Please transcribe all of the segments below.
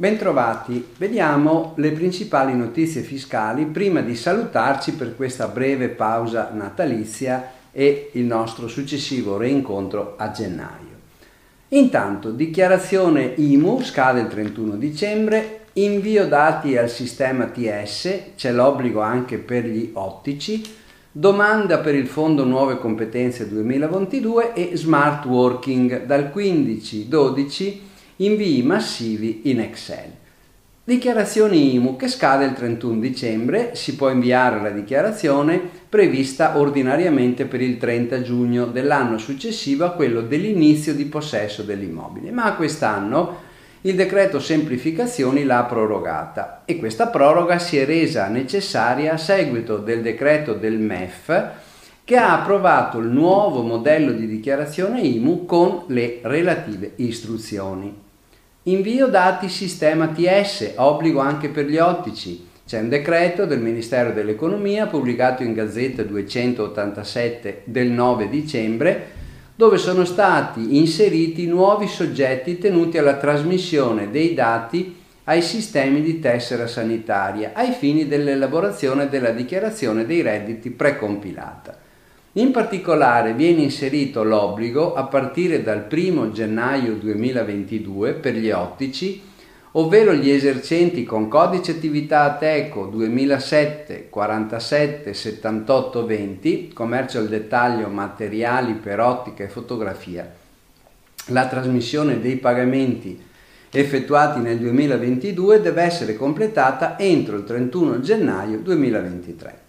Bentrovati, vediamo le principali notizie fiscali prima di salutarci per questa breve pausa natalizia e il nostro successivo reincontro a gennaio. Intanto, dichiarazione IMU scade il 31 dicembre, invio dati al sistema TS, c'è l'obbligo anche per gli ottici, domanda per il Fondo Nuove Competenze 2022 e smart working dal 15-12 invii massivi in Excel. Dichiarazione IMU che scade il 31 dicembre, si può inviare la dichiarazione prevista ordinariamente per il 30 giugno dell'anno successivo a quello dell'inizio di possesso dell'immobile, ma quest'anno il decreto semplificazioni l'ha prorogata e questa proroga si è resa necessaria a seguito del decreto del MEF che ha approvato il nuovo modello di dichiarazione IMU con le relative istruzioni. Invio dati sistema TS, obbligo anche per gli ottici. C'è un decreto del Ministero dell'Economia pubblicato in Gazzetta 287 del 9 dicembre dove sono stati inseriti nuovi soggetti tenuti alla trasmissione dei dati ai sistemi di tessera sanitaria ai fini dell'elaborazione della dichiarazione dei redditi precompilata. In particolare viene inserito l'obbligo a partire dal 1 gennaio 2022 per gli ottici, ovvero gli esercenti con codice attività ATECO 2007 47 78 20, commercio al dettaglio materiali per ottica e fotografia, la trasmissione dei pagamenti effettuati nel 2022 deve essere completata entro il 31 gennaio 2023.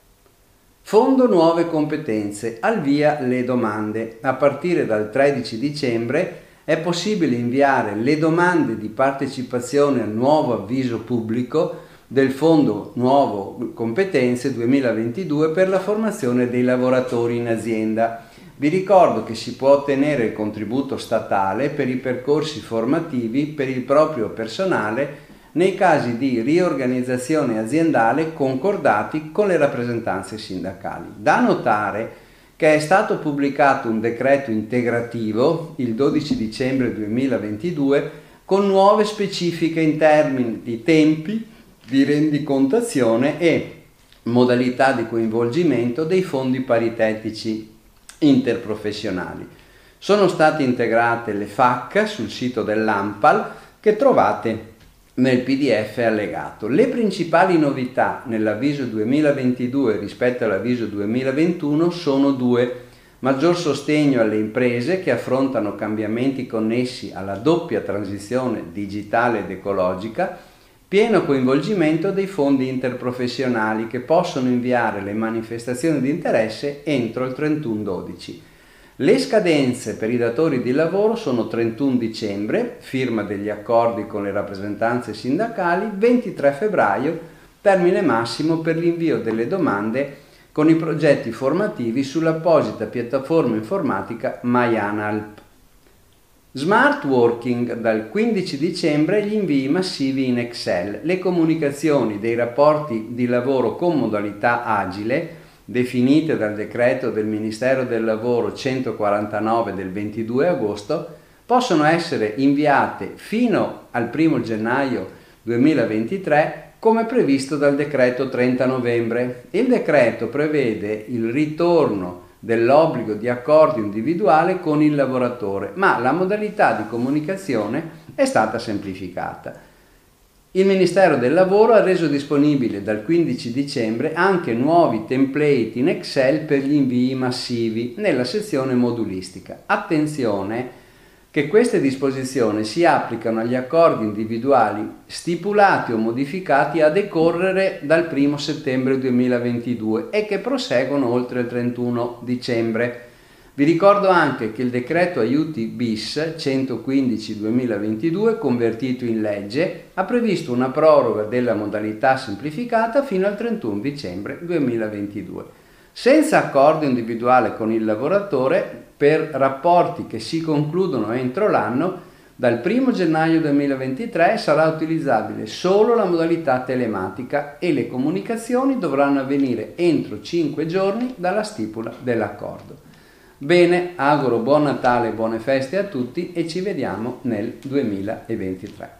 Fondo Nuove Competenze, al via le domande. A partire dal 13 dicembre è possibile inviare le domande di partecipazione al nuovo avviso pubblico del Fondo Nuovo Competenze 2022 per la formazione dei lavoratori in azienda. Vi ricordo che si può ottenere il contributo statale per i percorsi formativi per il proprio personale nei casi di riorganizzazione aziendale concordati con le rappresentanze sindacali. Da notare che è stato pubblicato un decreto integrativo il 12 dicembre 2022 con nuove specifiche in termini di tempi di rendicontazione e modalità di coinvolgimento dei fondi paritetici interprofessionali. Sono state integrate le FAC sul sito dell'AMPAL che trovate nel PDF allegato. Le principali novità nell'avviso 2022 rispetto all'avviso 2021 sono due. Maggior sostegno alle imprese che affrontano cambiamenti connessi alla doppia transizione digitale ed ecologica, pieno coinvolgimento dei fondi interprofessionali che possono inviare le manifestazioni di interesse entro il 31-12 le scadenze per i datori di lavoro sono 31 dicembre, firma degli accordi con le rappresentanze sindacali, 23 febbraio, termine massimo per l'invio delle domande con i progetti formativi sull'apposita piattaforma informatica MyAnalp. Smart Working dal 15 dicembre gli invii massivi in Excel, le comunicazioni dei rapporti di lavoro con modalità agile definite dal decreto del Ministero del Lavoro 149 del 22 agosto, possono essere inviate fino al 1 gennaio 2023 come previsto dal decreto 30 novembre. Il decreto prevede il ritorno dell'obbligo di accordo individuale con il lavoratore, ma la modalità di comunicazione è stata semplificata. Il Ministero del Lavoro ha reso disponibile dal 15 dicembre anche nuovi template in Excel per gli invii massivi nella sezione modulistica. Attenzione che queste disposizioni si applicano agli accordi individuali stipulati o modificati a decorrere dal 1 settembre 2022 e che proseguono oltre il 31 dicembre vi ricordo anche che il decreto aiuti bis 115-2022, convertito in legge, ha previsto una proroga della modalità semplificata fino al 31 dicembre 2022. Senza accordo individuale con il lavoratore, per rapporti che si concludono entro l'anno, dal 1 gennaio 2023 sarà utilizzabile solo la modalità telematica e le comunicazioni dovranno avvenire entro 5 giorni dalla stipula dell'accordo. Bene, auguro buon Natale buone feste a tutti e ci vediamo nel 2023.